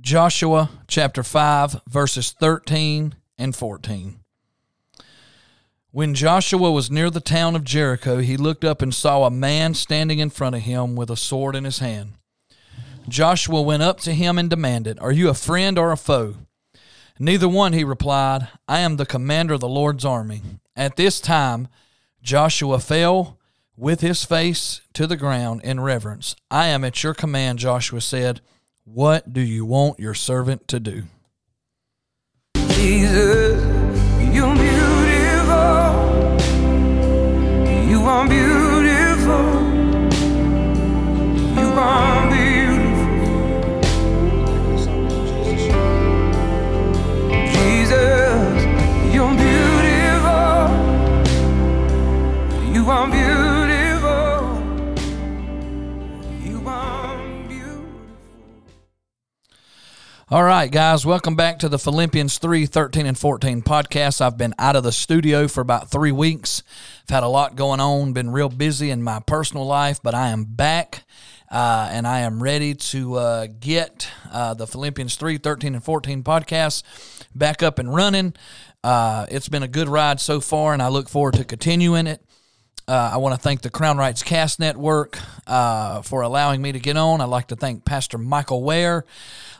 Joshua chapter 5, verses 13 and 14. When Joshua was near the town of Jericho, he looked up and saw a man standing in front of him with a sword in his hand. Joshua went up to him and demanded, Are you a friend or a foe? Neither one, he replied. I am the commander of the Lord's army. At this time, Joshua fell with his face to the ground in reverence. I am at your command, Joshua said. What do you want your servant to do? Jesus, you're beautiful. You are beautiful. You are beautiful. All right, guys, welcome back to the Philippians 3 13 and 14 podcast. I've been out of the studio for about three weeks. I've had a lot going on, been real busy in my personal life, but I am back uh, and I am ready to uh, get uh, the Philippians 3 13 and 14 podcast back up and running. Uh, it's been a good ride so far, and I look forward to continuing it. Uh, I want to thank the Crown Rights Cast Network uh, for allowing me to get on. I'd like to thank Pastor Michael Ware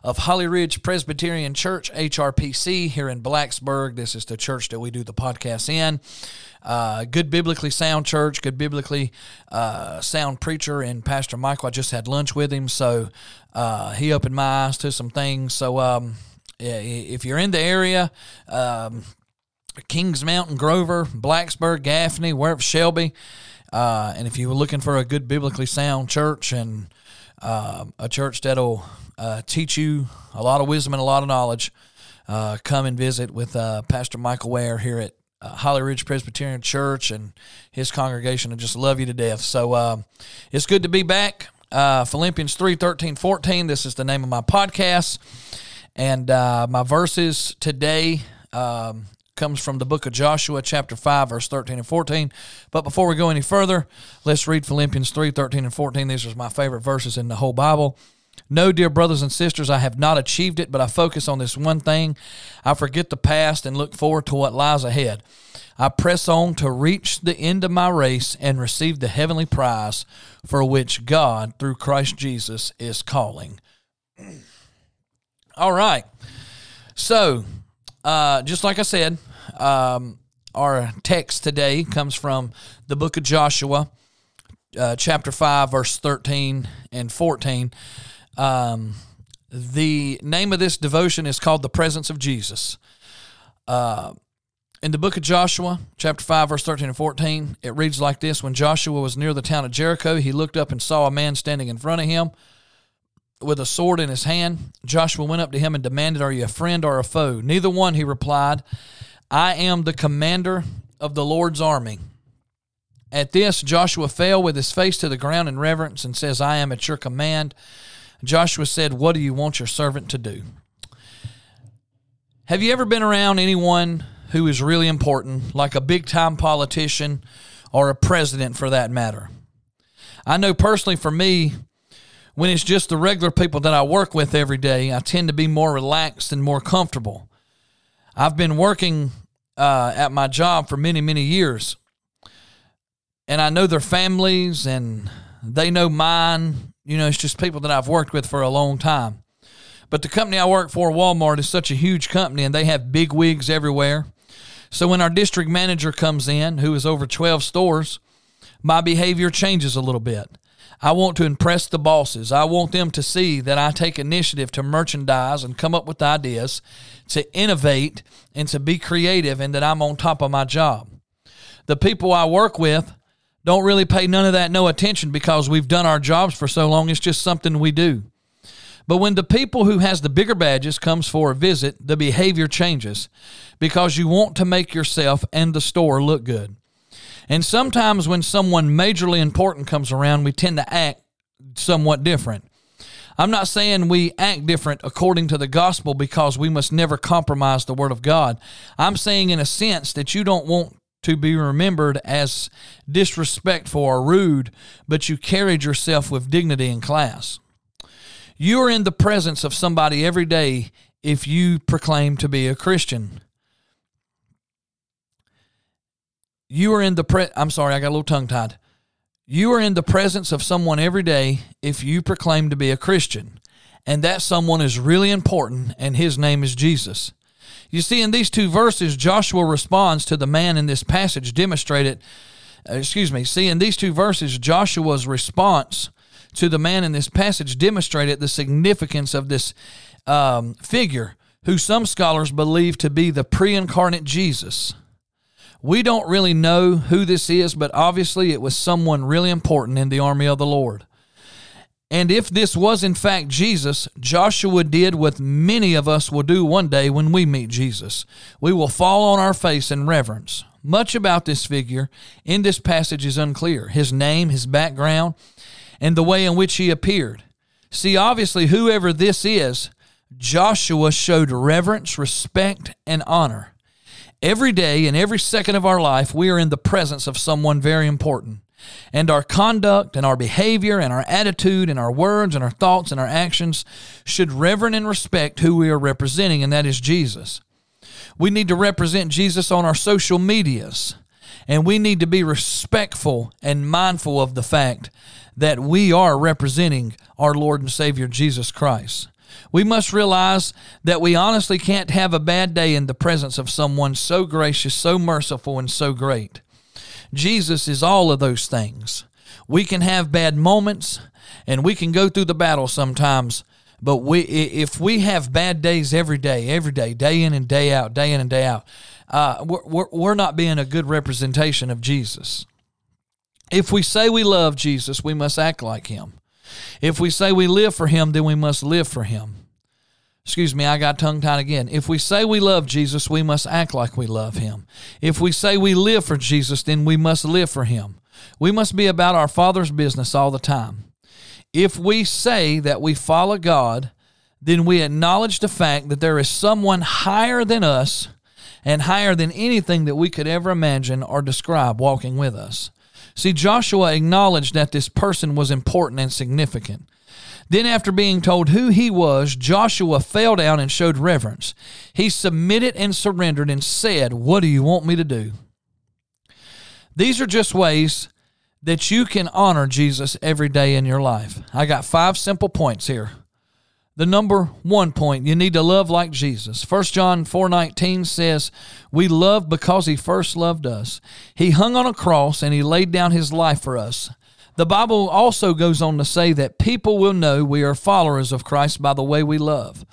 of Holly Ridge Presbyterian Church, HRPC, here in Blacksburg. This is the church that we do the podcast in. Uh, good biblically sound church, good biblically uh, sound preacher, and Pastor Michael. I just had lunch with him, so uh, he opened my eyes to some things. So um, if you're in the area, um, Kings Mountain, Grover, Blacksburg, Gaffney, wherever Shelby. Uh, and if you were looking for a good biblically sound church and uh, a church that'll uh, teach you a lot of wisdom and a lot of knowledge, uh, come and visit with uh, Pastor Michael Ware here at uh, Holly Ridge Presbyterian Church and his congregation. I just love you to death. So it's good to be back. Philippians 3 13, 14. This is the name of my podcast. And my verses today um, comes from the book of Joshua, chapter 5, verse 13 and 14. But before we go any further, let's read Philippians 3 13 and 14. These are my favorite verses in the whole Bible. No, dear brothers and sisters, I have not achieved it, but I focus on this one thing. I forget the past and look forward to what lies ahead. I press on to reach the end of my race and receive the heavenly prize for which God, through Christ Jesus, is calling. All right. So, uh, just like I said, um, our text today comes from the book of Joshua, uh, chapter 5, verse 13 and 14. Um, the name of this devotion is called The Presence of Jesus. Uh, in the book of Joshua, chapter 5, verse 13 and 14, it reads like this When Joshua was near the town of Jericho, he looked up and saw a man standing in front of him with a sword in his hand. Joshua went up to him and demanded, Are you a friend or a foe? Neither one, he replied. I am the commander of the Lord's army. At this, Joshua fell with his face to the ground in reverence and says, I am at your command. Joshua said, What do you want your servant to do? Have you ever been around anyone who is really important, like a big time politician or a president for that matter? I know personally for me, when it's just the regular people that I work with every day, I tend to be more relaxed and more comfortable. I've been working uh, at my job for many, many years, and I know their families and they know mine. You know, it's just people that I've worked with for a long time. But the company I work for, Walmart, is such a huge company and they have big wigs everywhere. So when our district manager comes in, who is over 12 stores, my behavior changes a little bit. I want to impress the bosses. I want them to see that I take initiative to merchandise and come up with ideas, to innovate and to be creative, and that I'm on top of my job. The people I work with don't really pay none of that no attention because we've done our jobs for so long. It's just something we do. But when the people who has the bigger badges comes for a visit, the behavior changes because you want to make yourself and the store look good. And sometimes when someone majorly important comes around, we tend to act somewhat different. I'm not saying we act different according to the gospel because we must never compromise the word of God. I'm saying, in a sense, that you don't want to be remembered as disrespectful or rude, but you carried yourself with dignity and class. You are in the presence of somebody every day if you proclaim to be a Christian. You are in the pre I'm sorry, I got a little tongue tied. You are in the presence of someone every day if you proclaim to be a Christian. And that someone is really important, and his name is Jesus. You see, in these two verses, Joshua responds to the man in this passage demonstrated. Uh, excuse me. See, in these two verses, Joshua's response to the man in this passage demonstrated the significance of this um, figure, who some scholars believe to be the pre incarnate Jesus. We don't really know who this is, but obviously it was someone really important in the army of the Lord. And if this was in fact Jesus, Joshua did what many of us will do one day when we meet Jesus. We will fall on our face in reverence. Much about this figure in this passage is unclear his name, his background, and the way in which he appeared. See, obviously, whoever this is, Joshua showed reverence, respect, and honor. Every day and every second of our life, we are in the presence of someone very important. And our conduct and our behavior and our attitude and our words and our thoughts and our actions should reverence and respect who we are representing, and that is Jesus. We need to represent Jesus on our social medias, and we need to be respectful and mindful of the fact that we are representing our Lord and Savior Jesus Christ. We must realize that we honestly can't have a bad day in the presence of someone so gracious, so merciful, and so great. Jesus is all of those things. We can have bad moments and we can go through the battle sometimes, but we if we have bad days every day, every day, day in and day out, day in and day out, uh, we're, we're not being a good representation of Jesus. If we say we love Jesus, we must act like him. If we say we live for him, then we must live for him. Excuse me, I got tongue tied again. If we say we love Jesus, we must act like we love him. If we say we live for Jesus, then we must live for him. We must be about our Father's business all the time. If we say that we follow God, then we acknowledge the fact that there is someone higher than us and higher than anything that we could ever imagine or describe walking with us. See, Joshua acknowledged that this person was important and significant. Then, after being told who he was, Joshua fell down and showed reverence. He submitted and surrendered and said, What do you want me to do? These are just ways that you can honor Jesus every day in your life. I got five simple points here. The number one point, you need to love like Jesus. 1 John 4:19 says, "We love because he first loved us. He hung on a cross and he laid down his life for us." The Bible also goes on to say that people will know we are followers of Christ by the way we love.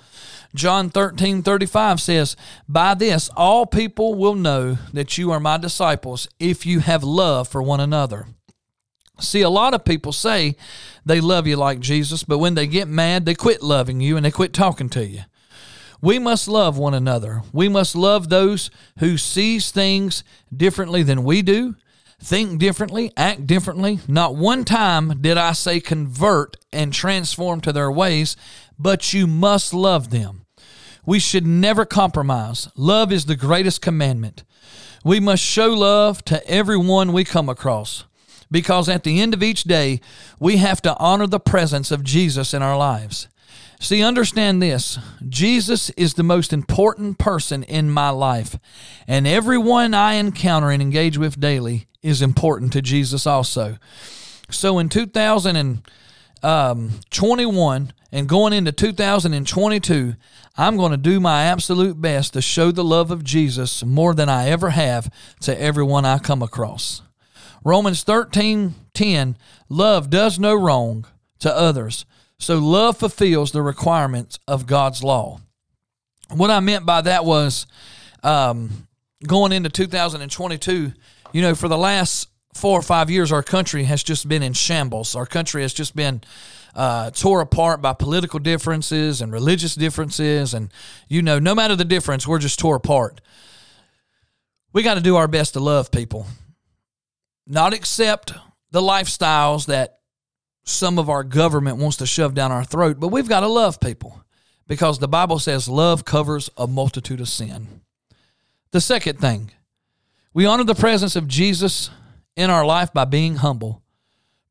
John 13 35 says, By this all people will know that you are my disciples if you have love for one another. See, a lot of people say they love you like Jesus, but when they get mad, they quit loving you and they quit talking to you. We must love one another. We must love those who sees things differently than we do think differently, act differently. Not one time did I say convert and transform to their ways, but you must love them. We should never compromise. Love is the greatest commandment. We must show love to everyone we come across because at the end of each day, we have to honor the presence of Jesus in our lives. See, understand this Jesus is the most important person in my life, and everyone I encounter and engage with daily is important to Jesus also. So in 2021 and going into 2022, I'm going to do my absolute best to show the love of Jesus more than I ever have to everyone I come across. Romans 13 10 Love does no wrong to others so love fulfills the requirements of God's law. What I meant by that was um, going into 2022, you know, for the last four or five years, our country has just been in shambles. Our country has just been uh, tore apart by political differences and religious differences. And, you know, no matter the difference, we're just tore apart. We got to do our best to love people, not accept the lifestyles that some of our government wants to shove down our throat, but we've got to love people because the Bible says love covers a multitude of sin. The second thing, we honor the presence of Jesus in our life by being humble.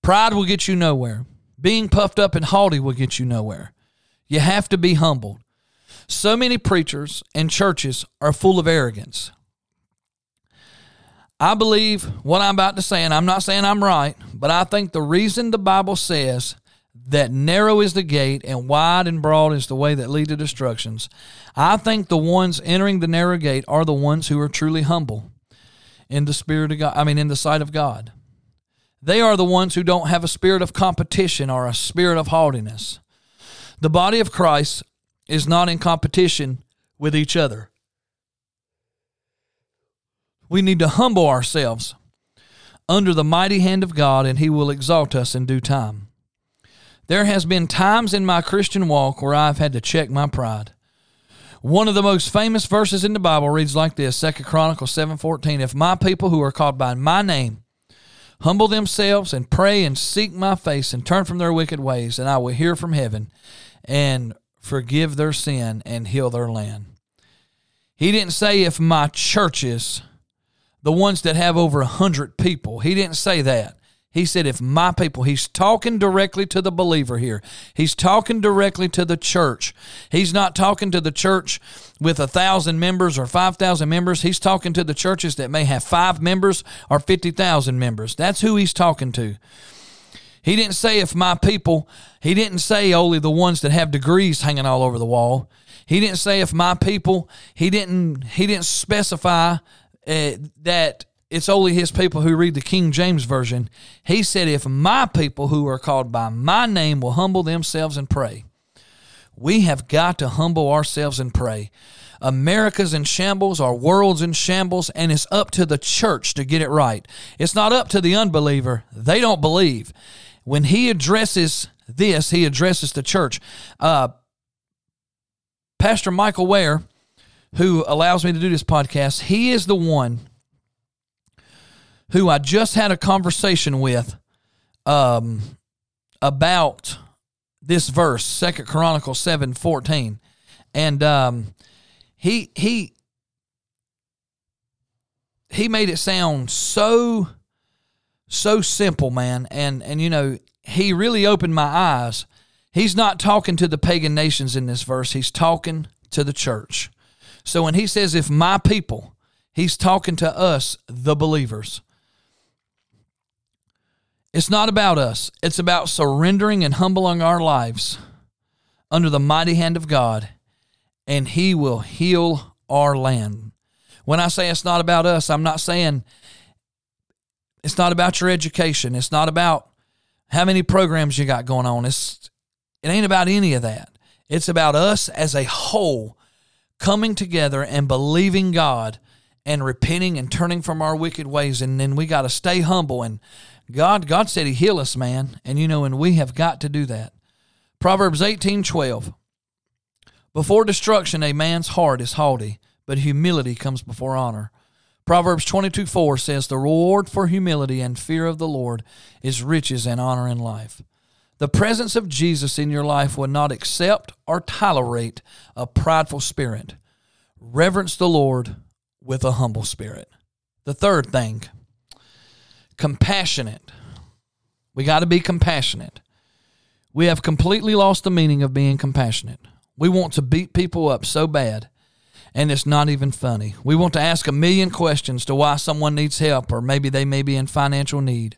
Pride will get you nowhere. Being puffed up and haughty will get you nowhere. You have to be humbled. So many preachers and churches are full of arrogance. I believe what I'm about to say, and I'm not saying I'm right, but I think the reason the Bible says that narrow is the gate and wide and broad is the way that lead to destructions, I think the ones entering the narrow gate are the ones who are truly humble in the spirit of God. I mean, in the sight of God. They are the ones who don't have a spirit of competition or a spirit of haughtiness. The body of Christ is not in competition with each other. We need to humble ourselves under the mighty hand of God, and He will exalt us in due time. There has been times in my Christian walk where I've had to check my pride. One of the most famous verses in the Bible reads like this, 2 Chronicles 7:14, if my people who are called by my name humble themselves and pray and seek my face and turn from their wicked ways, and I will hear from heaven and forgive their sin and heal their land. He didn't say if my churches, the ones that have over a hundred people, he didn't say that. He said, if my people, he's talking directly to the believer here. He's talking directly to the church. He's not talking to the church with a thousand members or 5,000 members. He's talking to the churches that may have five members or 50,000 members. That's who he's talking to. He didn't say if my people, he didn't say only the ones that have degrees hanging all over the wall. He didn't say if my people, he didn't he didn't specify uh, that it's only his people who read the King James Version. He said, If my people who are called by my name will humble themselves and pray, we have got to humble ourselves and pray. America's in shambles, our world's in shambles, and it's up to the church to get it right. It's not up to the unbeliever. They don't believe. When he addresses this, he addresses the church. Uh, Pastor Michael Ware, who allows me to do this podcast, he is the one who I just had a conversation with um, about this verse, Second Chronicles seven fourteen, and um, he he he made it sound so so simple, man, and and you know he really opened my eyes. He's not talking to the pagan nations in this verse. He's talking to the church. So when he says, "If my people," he's talking to us, the believers. It's not about us, it's about surrendering and humbling our lives under the mighty hand of God, and He will heal our land. When I say it's not about us, I'm not saying it's not about your education. It's not about how many programs you got going on. It's it ain't about any of that. It's about us as a whole coming together and believing God and repenting and turning from our wicked ways and then we got to stay humble and God, God said He heal us, man, and you know, and we have got to do that. Proverbs eighteen twelve. Before destruction, a man's heart is haughty, but humility comes before honor. Proverbs 22 4 says, The reward for humility and fear of the Lord is riches and honor in life. The presence of Jesus in your life will not accept or tolerate a prideful spirit. Reverence the Lord with a humble spirit. The third thing, compassionate. We got to be compassionate. We have completely lost the meaning of being compassionate. We want to beat people up so bad, and it's not even funny. We want to ask a million questions to why someone needs help, or maybe they may be in financial need.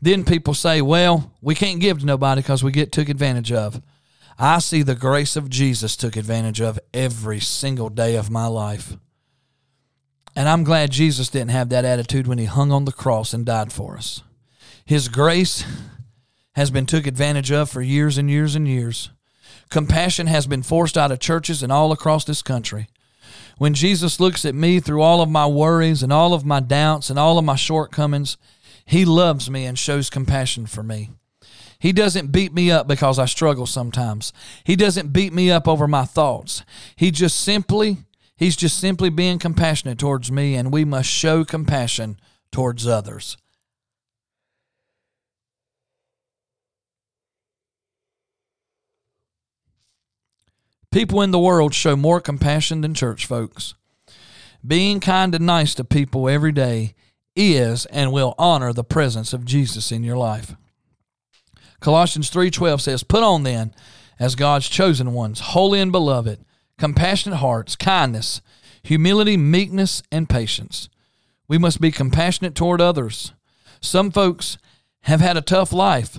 Then people say, well, we can't give to nobody because we get took advantage of. I see the grace of Jesus took advantage of every single day of my life. And I'm glad Jesus didn't have that attitude when he hung on the cross and died for us. His grace has been took advantage of for years and years and years. Compassion has been forced out of churches and all across this country. When Jesus looks at me through all of my worries and all of my doubts and all of my shortcomings, he loves me and shows compassion for me. He doesn't beat me up because I struggle sometimes. He doesn't beat me up over my thoughts. He just simply He's just simply being compassionate towards me, and we must show compassion towards others. People in the world show more compassion than church folks. Being kind and nice to people every day is and will honor the presence of Jesus in your life. Colossians 3:12 says, "Put on then as God's chosen ones, holy and beloved, compassionate hearts, kindness, humility, meekness, and patience. We must be compassionate toward others. Some folks have had a tough life,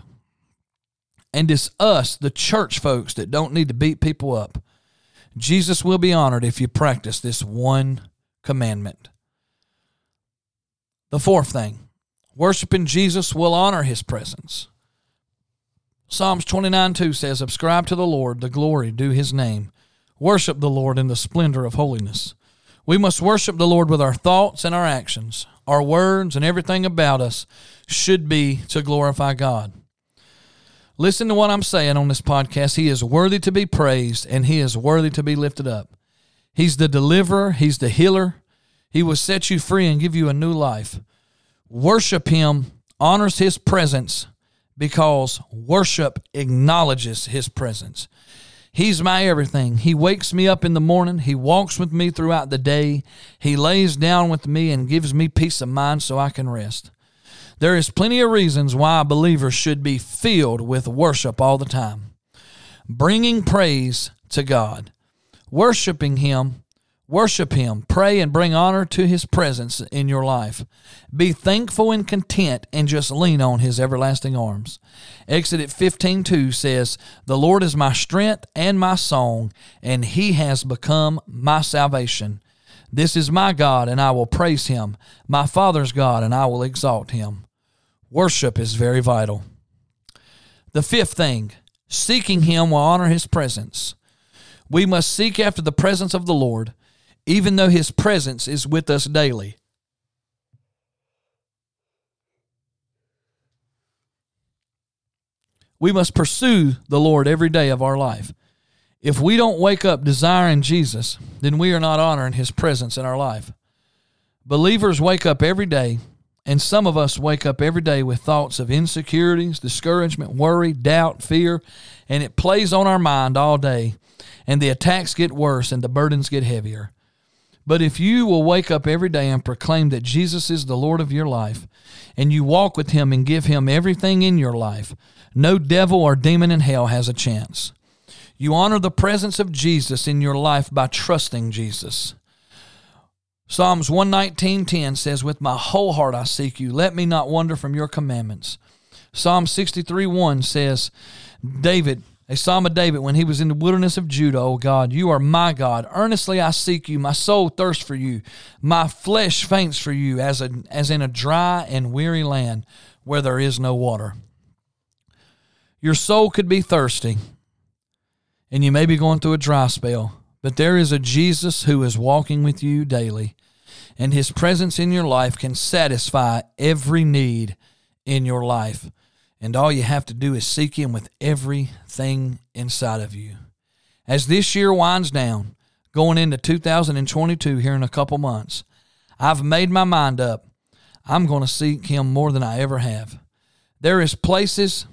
and it's us, the church folks, that don't need to beat people up. Jesus will be honored if you practice this one commandment. The fourth thing worshiping Jesus will honor his presence. Psalms 29 2 says, Subscribe to the Lord, the glory due his name. Worship the Lord in the splendor of holiness. We must worship the Lord with our thoughts and our actions. Our words and everything about us should be to glorify God. Listen to what I'm saying on this podcast. He is worthy to be praised and he is worthy to be lifted up. He's the deliverer, he's the healer. He will set you free and give you a new life. Worship him honors his presence because worship acknowledges his presence. He's my everything. He wakes me up in the morning. He walks with me throughout the day. He lays down with me and gives me peace of mind so I can rest. There is plenty of reasons why a believer should be filled with worship all the time. Bringing praise to God, worshiping Him Worship Him, pray, and bring honor to His presence in your life. Be thankful and content and just lean on His everlasting arms. Exodus 15 2 says, The Lord is my strength and my song, and He has become my salvation. This is my God, and I will praise Him, my Father's God, and I will exalt Him. Worship is very vital. The fifth thing, seeking Him will honor His presence. We must seek after the presence of the Lord even though his presence is with us daily. We must pursue the Lord every day of our life. If we don't wake up desiring Jesus, then we are not honoring his presence in our life. Believers wake up every day, and some of us wake up every day with thoughts of insecurities, discouragement, worry, doubt, fear, and it plays on our mind all day, and the attacks get worse and the burdens get heavier. But if you will wake up every day and proclaim that Jesus is the Lord of your life, and you walk with Him and give Him everything in your life, no devil or demon in hell has a chance. You honor the presence of Jesus in your life by trusting Jesus. Psalms 119:10 says, "With my whole heart I seek you. Let me not wander from your commandments." Psalm 63:1 says, David a psalm of David when he was in the wilderness of Judah. Oh God, you are my God. Earnestly I seek you. My soul thirsts for you. My flesh faints for you as, a, as in a dry and weary land where there is no water. Your soul could be thirsty and you may be going through a dry spell, but there is a Jesus who is walking with you daily, and his presence in your life can satisfy every need in your life. And all you have to do is seek Him with everything inside of you. As this year winds down, going into 2022 here in a couple months, I've made my mind up. I'm going to seek Him more than I ever have. There is places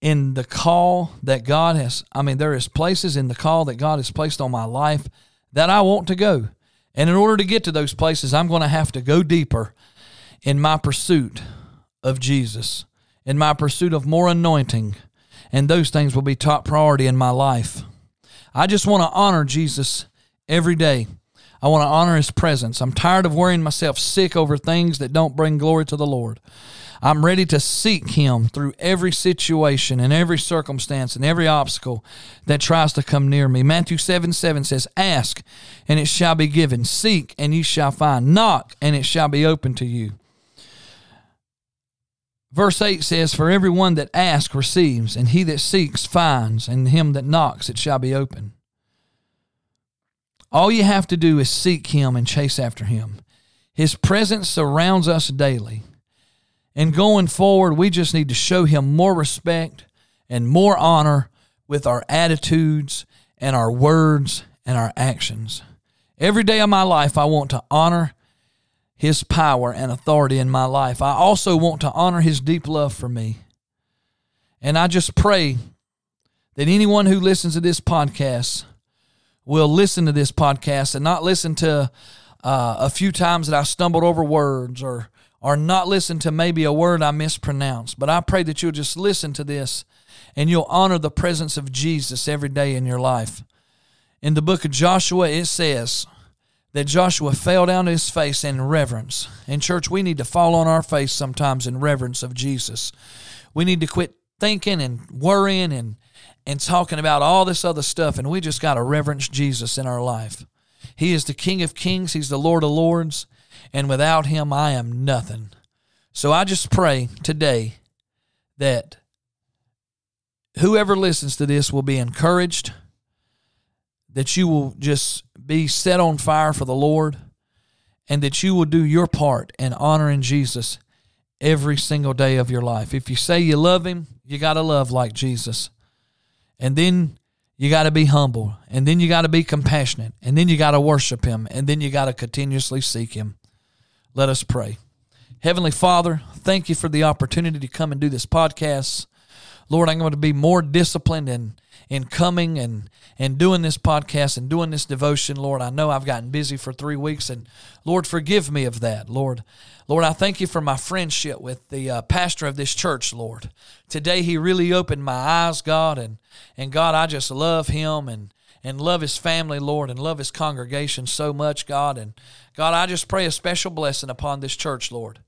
in the call that God has, I mean, there is places in the call that God has placed on my life that I want to go. And in order to get to those places, I'm going to have to go deeper in my pursuit of Jesus in my pursuit of more anointing, and those things will be top priority in my life. I just want to honor Jesus every day. I want to honor his presence. I'm tired of worrying myself sick over things that don't bring glory to the Lord. I'm ready to seek him through every situation and every circumstance and every obstacle that tries to come near me. Matthew 7 7 says, Ask, and it shall be given. Seek, and ye shall find. Knock, and it shall be open to you. Verse 8 says, For everyone that asks receives, and he that seeks finds, and him that knocks it shall be open. All you have to do is seek him and chase after him. His presence surrounds us daily. And going forward, we just need to show him more respect and more honor with our attitudes and our words and our actions. Every day of my life, I want to honor his power and authority in my life. I also want to honor his deep love for me. And I just pray that anyone who listens to this podcast will listen to this podcast and not listen to uh, a few times that I stumbled over words or or not listen to maybe a word I mispronounced. But I pray that you'll just listen to this and you'll honor the presence of Jesus every day in your life. In the book of Joshua, it says that Joshua fell down to his face in reverence. In church, we need to fall on our face sometimes in reverence of Jesus. We need to quit thinking and worrying and, and talking about all this other stuff, and we just got to reverence Jesus in our life. He is the King of Kings, He's the Lord of Lords, and without Him, I am nothing. So I just pray today that whoever listens to this will be encouraged, that you will just be set on fire for the Lord, and that you will do your part in honoring Jesus every single day of your life. If you say you love Him, you got to love like Jesus. And then you got to be humble. And then you got to be compassionate. And then you got to worship Him. And then you got to continuously seek Him. Let us pray. Heavenly Father, thank you for the opportunity to come and do this podcast. Lord, I'm going to be more disciplined in, in coming and, and doing this podcast and doing this devotion. Lord, I know I've gotten busy for three weeks, and Lord, forgive me of that. Lord, Lord, I thank you for my friendship with the uh, pastor of this church, Lord. Today he really opened my eyes, God, and, and God, I just love him and, and love his family, Lord, and love his congregation so much, God. And God, I just pray a special blessing upon this church, Lord.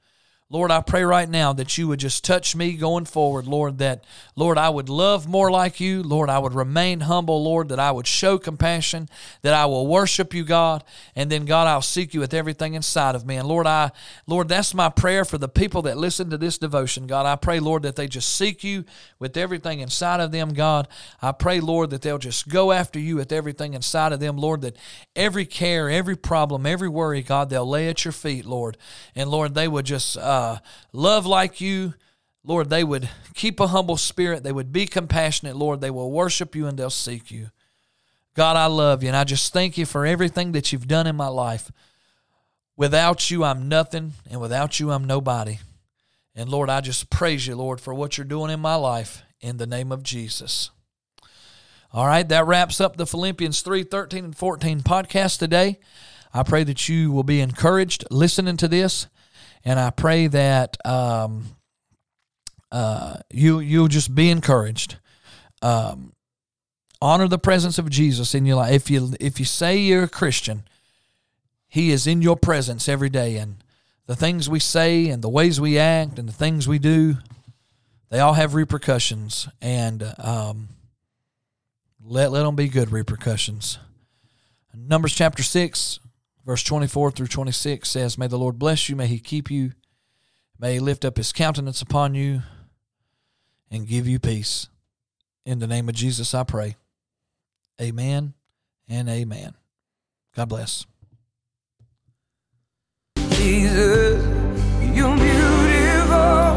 Lord, I pray right now that you would just touch me going forward, Lord, that, Lord, I would love more like you. Lord, I would remain humble, Lord, that I would show compassion, that I will worship you, God, and then, God, I'll seek you with everything inside of me. And Lord, I, Lord, that's my prayer for the people that listen to this devotion, God. I pray, Lord, that they just seek you with everything inside of them, God. I pray, Lord, that they'll just go after you with everything inside of them, Lord, that every care, every problem, every worry, God, they'll lay at your feet, Lord. And Lord, they would just, uh, uh, love like you. Lord, they would keep a humble spirit. They would be compassionate. Lord, they will worship you and they'll seek you. God, I love you and I just thank you for everything that you've done in my life. Without you, I'm nothing, and without you, I'm nobody. And Lord, I just praise you, Lord, for what you're doing in my life in the name of Jesus. All right, that wraps up the Philippians 3 13 and 14 podcast today. I pray that you will be encouraged listening to this. And I pray that um, uh, you you'll just be encouraged. Um, honor the presence of Jesus in your life. If you if you say you're a Christian, He is in your presence every day, and the things we say and the ways we act and the things we do, they all have repercussions, and um, let let them be good repercussions. Numbers chapter six, Verse 24 through 26 says, May the Lord bless you, may he keep you, may he lift up his countenance upon you, and give you peace. In the name of Jesus, I pray. Amen and amen. God bless. Jesus, you're beautiful.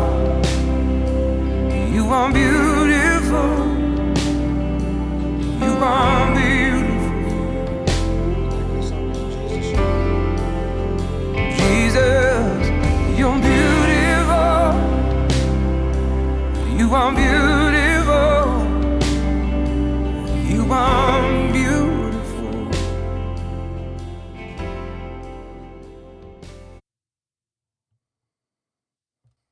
You are beautiful. You are beautiful. want beautiful.